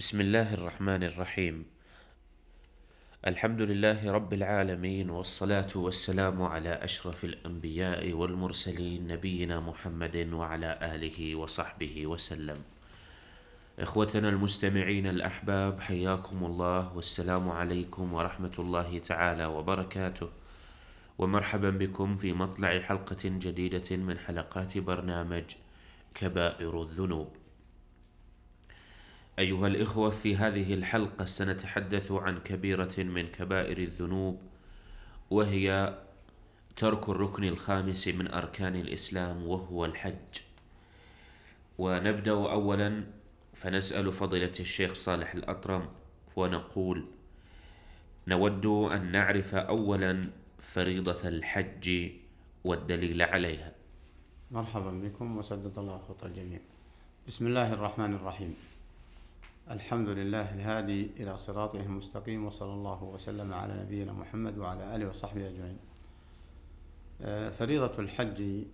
بسم الله الرحمن الرحيم الحمد لله رب العالمين والصلاة والسلام على أشرف الأنبياء والمرسلين نبينا محمد وعلى آله وصحبه وسلم إخوتنا المستمعين الأحباب حياكم الله والسلام عليكم ورحمة الله تعالى وبركاته ومرحبا بكم في مطلع حلقة جديدة من حلقات برنامج كبائر الذنوب أيها الإخوة في هذه الحلقة سنتحدث عن كبيرة من كبائر الذنوب وهي ترك الركن الخامس من أركان الإسلام وهو الحج. ونبدأ أولا فنسأل فضيلة الشيخ صالح الأطرم ونقول نود أن نعرف أولا فريضة الحج والدليل عليها. مرحبا بكم وسدد الله خطى الجميع. بسم الله الرحمن الرحيم. الحمد لله الهادي إلى صراطه المستقيم وصلى الله وسلم على نبينا محمد وعلى آله وصحبه أجمعين. آه، فريضة الحج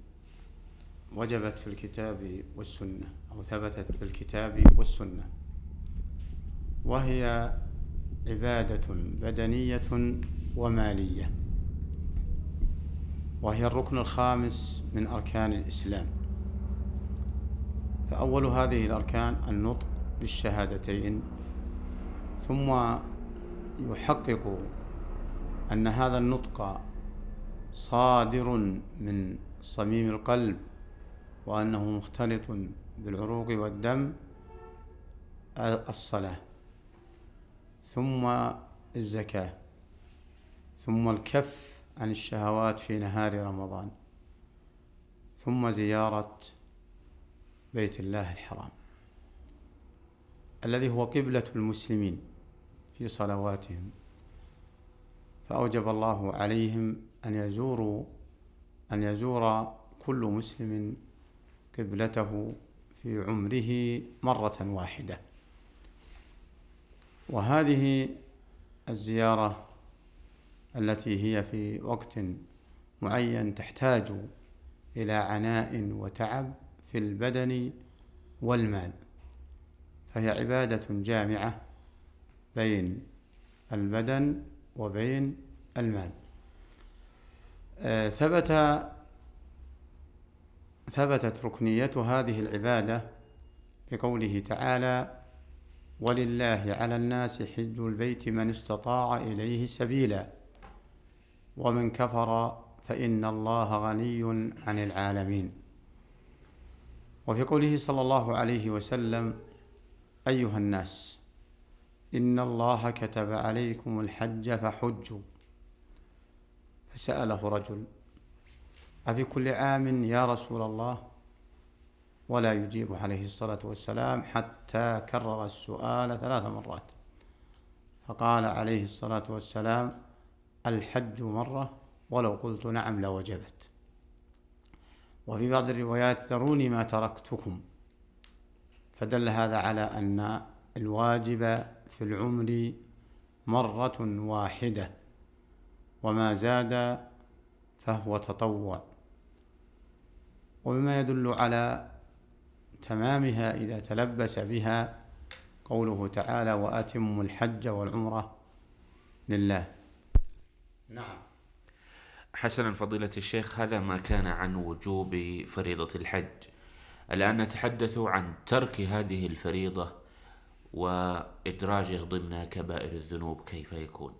وجبت في الكتاب والسنة أو ثبتت في الكتاب والسنة. وهي عبادة بدنية ومالية. وهي الركن الخامس من أركان الإسلام. فأول هذه الأركان النطق بالشهادتين ثم يحقق أن هذا النطق صادر من صميم القلب وأنه مختلط بالعروق والدم الصلاة ثم الزكاة ثم الكف عن الشهوات في نهار رمضان ثم زيارة بيت الله الحرام. الذي هو قبلة المسلمين في صلواتهم. فأوجب الله عليهم أن يزوروا أن يزور كل مسلم قبلته في عمره مرة واحدة. وهذه الزيارة التي هي في وقت معين تحتاج إلى عناء وتعب في البدن والمال. فهي عبادة جامعة بين البدن وبين المال. آه، ثبت ثبتت ركنية هذه العبادة بقوله تعالى ولله على الناس حج البيت من استطاع إليه سبيلا ومن كفر فإن الله غني عن العالمين. وفي قوله صلى الله عليه وسلم أيها الناس إن الله كتب عليكم الحج فحجوا. فسأله رجل أفي كل عام يا رسول الله؟ ولا يجيب عليه الصلاة والسلام حتى كرر السؤال ثلاث مرات. فقال عليه الصلاة والسلام الحج مرة ولو قلت نعم لوجبت. وفي بعض الروايات ذروني ما تركتكم. فدل هذا على أن الواجب في العمر مرة واحدة وما زاد فهو تطوع. ومما يدل على تمامها إذا تلبس بها قوله تعالى وأتموا الحج والعمرة لله. نعم. حسنا فضيلة الشيخ هذا ما كان عن وجوب فريضة الحج. الآن نتحدث عن ترك هذه الفريضة وإدراجه ضمن كبائر الذنوب كيف يكون؟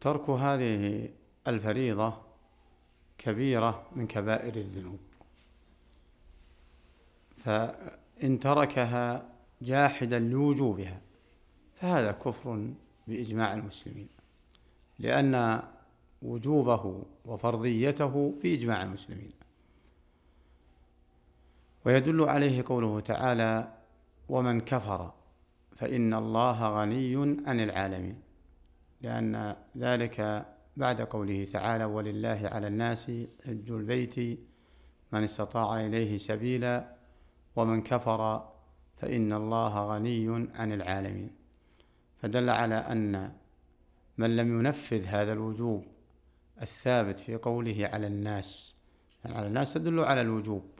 ترك هذه الفريضة كبيرة من كبائر الذنوب. فإن تركها جاحدا لوجوبها فهذا كفر بإجماع المسلمين لأن وجوبه وفرضيته بإجماع المسلمين. ويدل عليه قوله تعالى ومن كفر فإن الله غني عن العالمين لأن ذلك بعد قوله تعالى ولله على الناس حج البيت من استطاع إليه سبيلا ومن كفر فإن الله غني عن العالمين فدل على أن من لم ينفذ هذا الوجوب الثابت في قوله على الناس يعني على الناس تدل على الوجوب.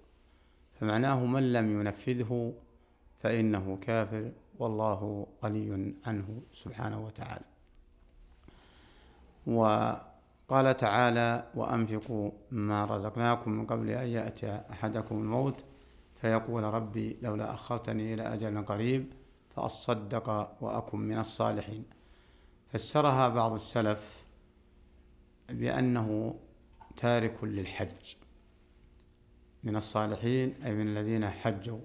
فمعناه من لم ينفذه فإنه كافر والله غني عنه سبحانه وتعالى. وقال تعالى وأنفقوا ما رزقناكم من قبل أن يأتي أحدكم الموت. فيقول ربي لولا أخرتني إلى أجل قريب فأصدق وأكن من الصالحين. فسرها بعض السلف بأنه تارك للحج. من الصالحين أي من الذين حجوا.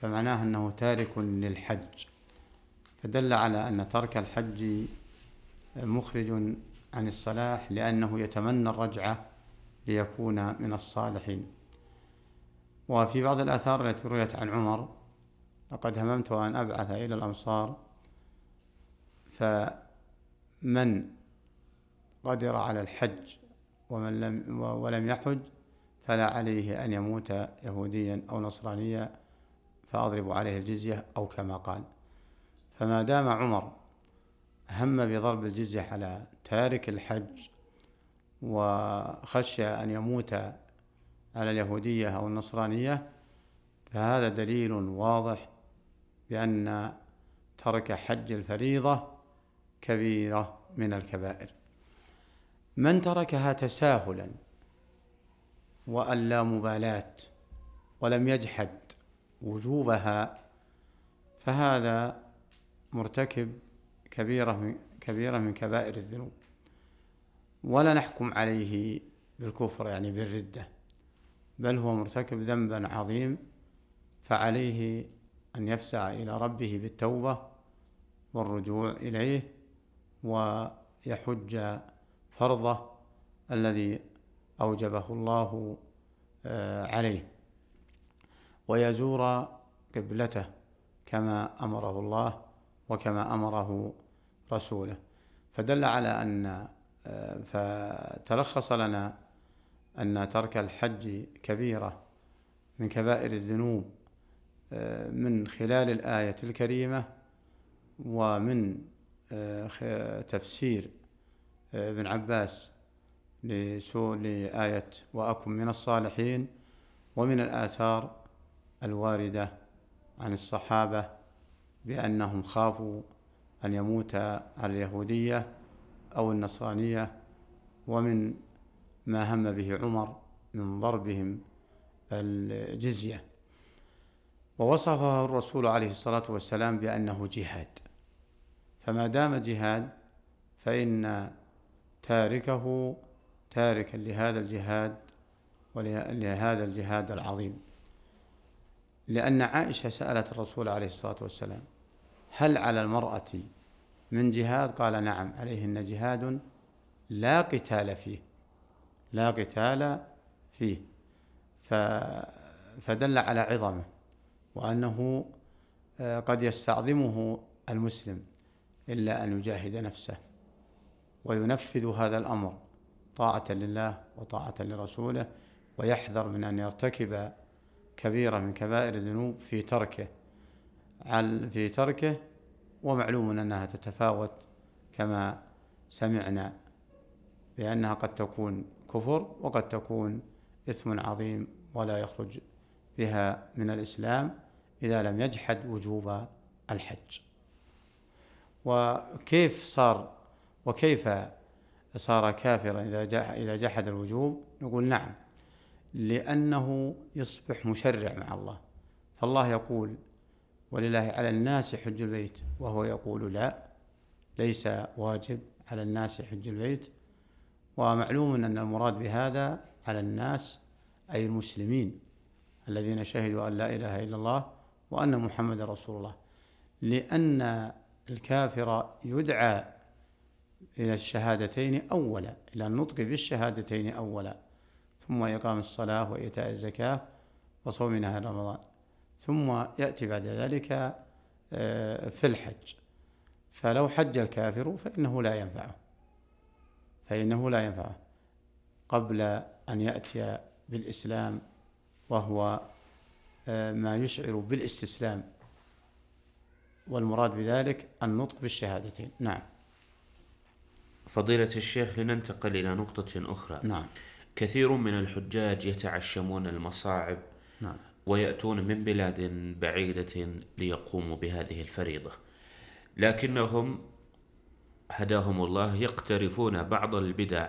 فمعناه أنه تارك للحج. فدل على أن ترك الحج مخرج عن الصلاح لأنه يتمنى الرجعة ليكون من الصالحين. وفي بعض الآثار التي رويت عن عمر لقد هممت أن أبعث إلى الأمصار فمن قدر على الحج ومن لم ولم يحج فلا عليه أن يموت يهوديا أو نصرانيا فأضرب عليه الجزية أو كما قال. فما دام عمر هم بضرب الجزية على تارك الحج وخشى أن يموت على اليهودية أو النصرانية فهذا دليل واضح بأن ترك حج الفريضة كبيرة من الكبائر. من تركها تساهلا وأن لا مبالاة ولم يجحد وجوبها فهذا مرتكب كبيرة كبيرة من كبائر الذنوب. ولا نحكم عليه بالكفر يعني بالردة بل هو مرتكب ذنبا عظيم فعليه أن يفسع إلى ربه بالتوبة والرجوع إليه ويحج فرضه الذي أوجبه الله آه، عليه. ويزور قبلته كما أمره الله وكما أمره رسوله. فدل على أن آه، فتلخص لنا أن ترك الحج كبيرة من كبائر الذنوب آه، من خلال الآية الكريمة ومن تفسير ابن عباس لآية وأكن من الصالحين ومن الآثار الواردة عن الصحابة بأنهم خافوا أن يموت على اليهودية أو النصرانية ومن ما هم به عمر من ضربهم الجزية. ووصفه الرسول عليه الصلاة والسلام بأنه جهاد. فما دام جهاد فإن تاركه تاركا لهذا الجهاد ولهذا الجهاد العظيم. لأن عائشة سألت الرسول عليه الصلاة والسلام هل على المرأة من جهاد؟ قال نعم عليهن جهاد لا قتال فيه لا قتال فيه. فدل على عظمه وأنه آه، قد يستعظمه المسلم إلا أن يجاهد نفسه وينفذ هذا الأمر. طاعة لله وطاعة لرسوله ويحذر من أن يرتكب كبيرة من كبائر الذنوب في تركه في تركه ومعلوم أنها تتفاوت كما سمعنا بأنها قد تكون كفر وقد تكون إثم عظيم ولا يخرج بها من الإسلام إذا لم يجحد وجوب الحج. وكيف صار وكيف صار كافرا إذا إذا جحد الوجوب نقول نعم لأنه يصبح مشرع مع الله. فالله يقول ولله على الناس حج البيت وهو يقول لا ليس واجب على الناس حج البيت. ومعلوم أن المراد بهذا على الناس أي المسلمين الذين شهدوا أن لا إله إلا الله وأن محمد رسول الله. لأن الكافر يدعى إلى الشهادتين أولا إلى النطق بالشهادتين أولا ثم إقام الصلاة وإيتاء الزكاة وصوم نهار رمضان ثم يأتي بعد ذلك آه، في الحج. فلو حج الكافر فإنه لا ينفعه. فإنه لا ينفعه. قبل أن يأتي بالإسلام وهو آه، ما يشعر بالاستسلام والمراد بذلك النطق بالشهادتين. نعم. فضيلة الشيخ لننتقل إلى نقطة أخرى. نعم. كثير من الحجاج يتعشمون المصاعب نعم. ويأتون من بلاد بعيدة ليقوموا بهذه الفريضة. لكنهم هداهم الله يقترفون بعض البدع.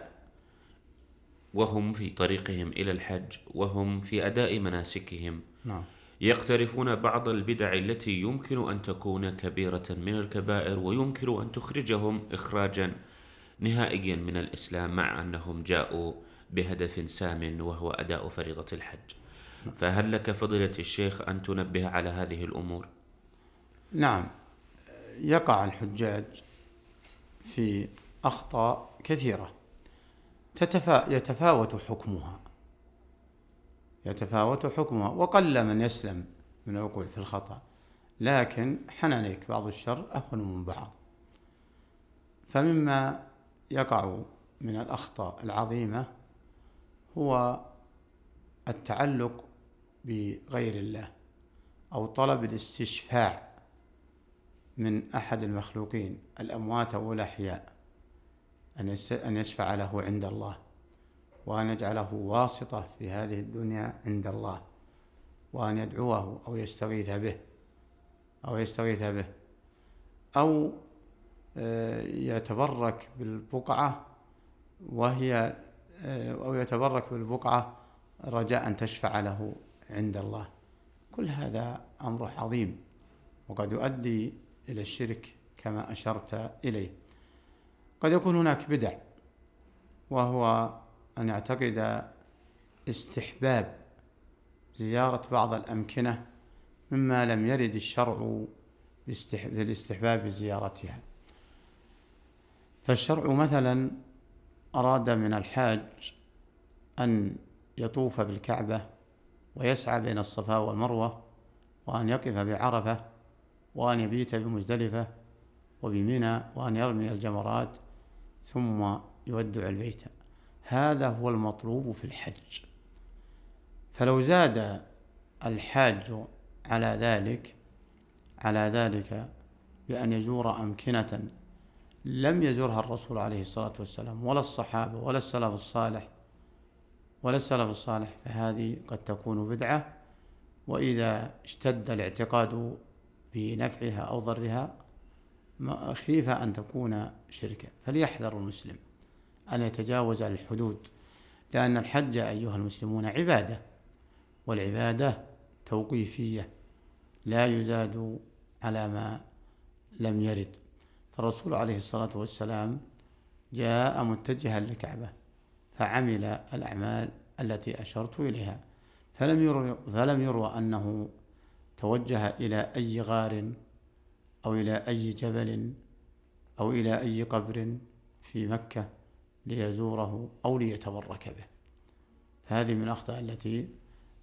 وهم في طريقهم إلى الحج وهم في أداء مناسكهم. نعم. يقترفون بعض البدع التي يمكن أن تكون كبيرة من الكبائر ويمكن أن تخرجهم إخراجا نهائيا من الإسلام مع أنهم جاءوا بهدف سام وهو أداء فريضة الحج. فهل لك فضيلة الشيخ أن تنبه على هذه الأمور؟ نعم. يقع الحجاج في أخطاء كثيرة. تتفا يتفاوت حكمها. يتفاوت حكمها. وقل من يسلم من الوقوع في الخطأ. لكن حنانيك بعض الشر أهون من بعض. فمما يقع من الأخطاء العظيمة هو التعلق بغير الله أو طلب الاستشفاع من أحد المخلوقين الأموات أو الأحياء أن يشفع له عند الله وأن يجعله واسطة في هذه الدنيا عند الله وأن يدعوه أو يستغيث به أو يستغيث به أو يتبرك بالبقعة وهي آه، أو يتبرك بالبقعة رجاء أن تشفع له عند الله. كل هذا أمر عظيم وقد يؤدي إلى الشرك كما أشرت إليه. قد يكون هناك بدع وهو أن يعتقد استحباب زيارة بعض الأمكنة مما لم يرد الشرع في الاستحباب زيارتها. فالشرع مثلا أراد من الحاج أن يطوف بالكعبة ويسعى بين الصفا والمروة وأن يقف بعرفة وأن يبيت بمزدلفة وبمنى وأن يرمي الجمرات ثم يودع البيت. هذا هو المطلوب في الحج. فلو زاد الحاج على ذلك على ذلك بأن يزور أمكنة لم يزرها الرسول عليه الصلاة والسلام ولا الصحابة ولا السلف الصالح ولا السلف الصالح فهذه قد تكون بدعة. وإذا اشتد الاعتقاد بنفعها أو ضرها خيف أن تكون شركا فليحذر المسلم أن يتجاوز الحدود لأن الحج أيها المسلمون عبادة والعبادة توقيفية لا يزاد على ما لم يرد. فالرسول عليه الصلاة والسلام جاء متجها للكعبة فعمل الأعمال التي أشرت إليها. فلم يروى, فلم يروى أنه توجه إلى أي غار أو إلى أي جبل أو إلى أي قبر في مكة ليزوره أو ليتبرك به. فهذه من الأخطاء التي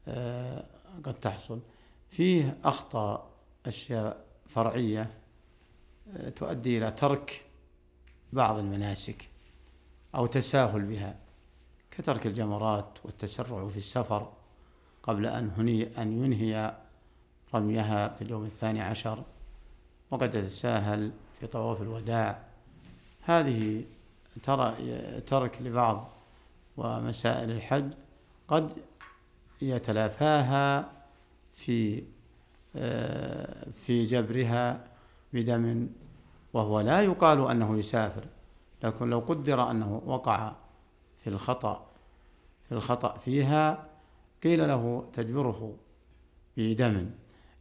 آه، قد تحصل. فيه أخطاء أشياء فرعية تؤدي إلى ترك بعض المناسك أو تساهل بها كترك الجمرات والتسرع في السفر قبل أن هني أن ينهي رميها في اليوم الثاني عشر وقد يتساهل في طواف الوداع. هذه ترى ترك لبعض ومسائل الحج قد يتلافاها في آه، في جبرها بدم وهو لا يقال أنه يسافر لكن لو قدر أنه وقع في الخطأ في الخطأ فيها قيل له تجبره بدم.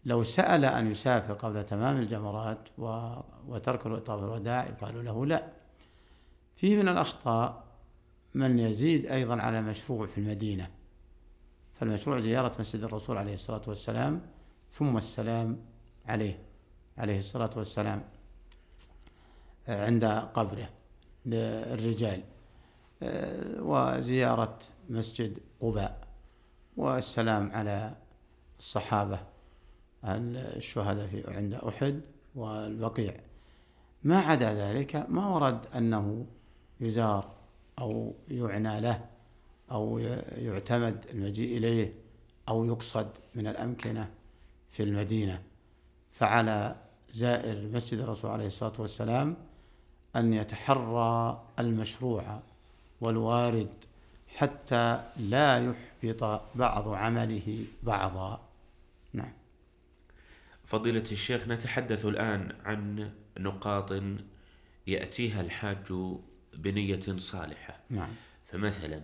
لو سأل أن يسافر قبل تمام الجمرات وترك طواف الوداع يقال له لا. فيه من الأخطاء من يزيد أيضا على مشروع في المدينة. فالمشروع زيارة مسجد الرسول عليه الصلاة والسلام ثم السلام عليه. عليه الصلاة والسلام عند قبره للرجال وزيارة مسجد قباء. والسلام على الصحابة الشهداء في عند أحد والبقيع. ما عدا ذلك ما ورد أنه يزار أو يعنى له أو يعتمد المجيء إليه أو يقصد من الأمكنة في المدينة. فعلى زائر مسجد الرسول عليه الصلاة والسلام أن يتحرى المشروع والوارد حتى لا يحبط بعض عمله بعضا. نعم. فضيلة الشيخ نتحدث الآن عن نقاط يأتيها الحاج بنية صالحة. نعم. فمثلا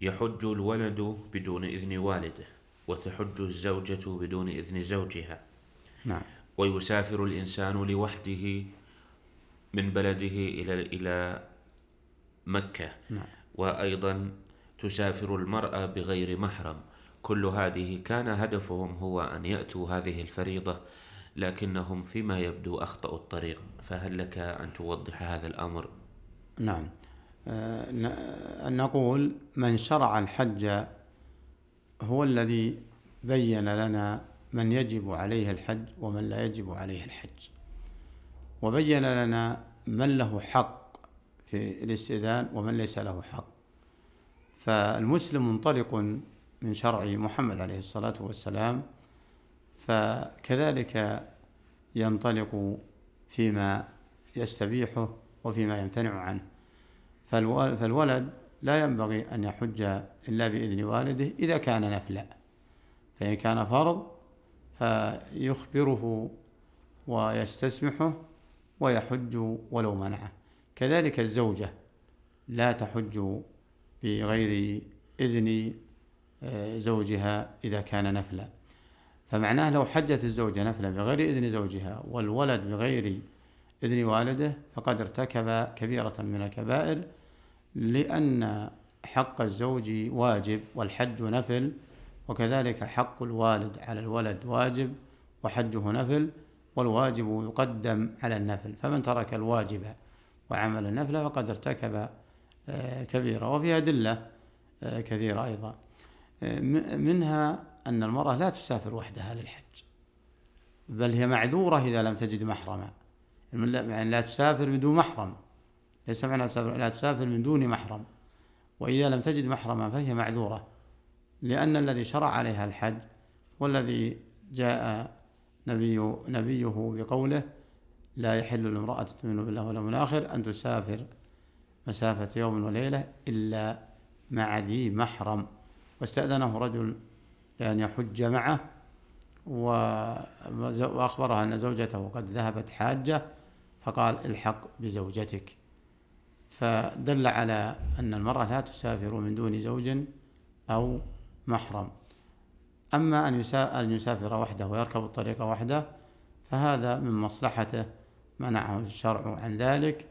يحج الولد بدون إذن والده وتحج الزوجة بدون إذن زوجها. نعم. ويسافر الإنسان لوحده من بلده إلى إلى مكة. نعم. وأيضا تسافر المرأة بغير محرم. كل هذه كان هدفهم هو أن يأتوا هذه الفريضة لكنهم فيما يبدو أخطأوا الطريق. فهل لك أن توضح هذا الأمر؟ نعم. آه، ن- نقول من شرع الحج هو الذي بين لنا من يجب عليه الحج ومن لا يجب عليه الحج. وبين لنا من له حق في الاستئذان ومن ليس له حق. فالمسلم منطلق من شرع محمد عليه الصلاة والسلام فكذلك ينطلق فيما يستبيحه وفيما يمتنع عنه. فالو- فالولد لا ينبغي أن يحج إلا بإذن والده إذا كان نفلا فإن كان فرض فيخبره ويستسمحه ويحج ولو منعه. كذلك الزوجة لا تحج بغير إذن آه، زوجها إذا كان نفلا. فمعناه لو حجت الزوجة نفلا بغير إذن زوجها والولد بغير إذن والده فقد ارتكب كبيرة من الكبائر لأن حق الزوج واجب والحج نفل وكذلك حق الوالد على الولد واجب وحجه نفل والواجب يقدم على النفل. فمن ترك الواجب وعمل النفل فقد ارتكب آه، كبيرة وفي أدلة آه، كثيرة أيضا. آه، منها أن المرأة لا تسافر وحدها للحج بل هي معذورة إذا لم تجد محرما. يعني لا تسافر بدون محرم. ليس معنى لا تسافر من دون محرم. وإذا لم تجد محرما فهي معذورة. لأن الذي شرع عليها الحج والذي جاء نبي نبيه بقوله لا يحل لامرأة تؤمن بالله واليوم الآخر أن تسافر مسافة يوم وليلة إلا مع ذي محرم. واستأذنه رجل لأن يحج معه وأخبرها أن زوجته قد ذهبت حاجة فقال الحق بزوجتك. فدل على أن المرأة لا تسافر من دون زوج أو محرم. أما أن يسا- أن يسافر وحده ويركب الطريق وحده فهذا من مصلحته منعه الشرع عن ذلك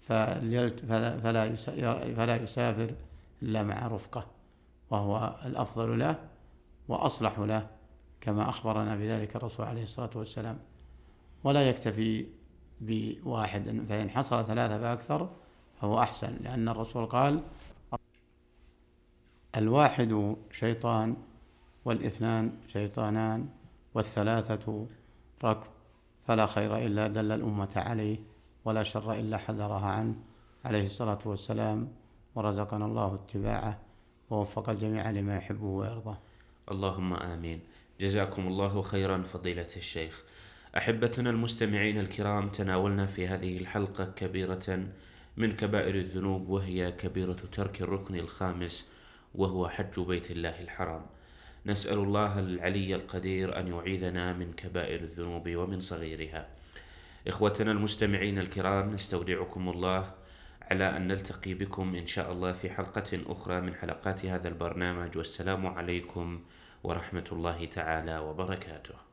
فلا, فلا يسافر إلا مع رفقة وهو الأفضل له وأصلح له كما أخبرنا بذلك الرسول عليه الصلاة والسلام. ولا يكتفي بواحد فإن حصل ثلاثة فأكثر فهو أحسن لأن الرسول قال الواحد شيطان والاثنان شيطانان والثلاثة ركب فلا خير إلا دل الأمة عليه ولا شر إلا حذرها عنه. عليه الصلاة والسلام ورزقنا الله اتباعه ووفق الجميع لما يحبه ويرضاه. اللهم آمين. جزاكم الله خيرا فضيلة الشيخ. أحبتنا المستمعين الكرام تناولنا في هذه الحلقة كبيرة من كبائر الذنوب وهي كبيرة ترك الركن الخامس وهو حج بيت الله الحرام. نسأل الله العلي القدير أن يعيذنا من كبائر الذنوب ومن صغيرها. إخوتنا المستمعين الكرام نستودعكم الله على أن نلتقي بكم إن شاء الله في حلقة أخرى من حلقات هذا البرنامج. والسلام عليكم ورحمة الله تعالى وبركاته.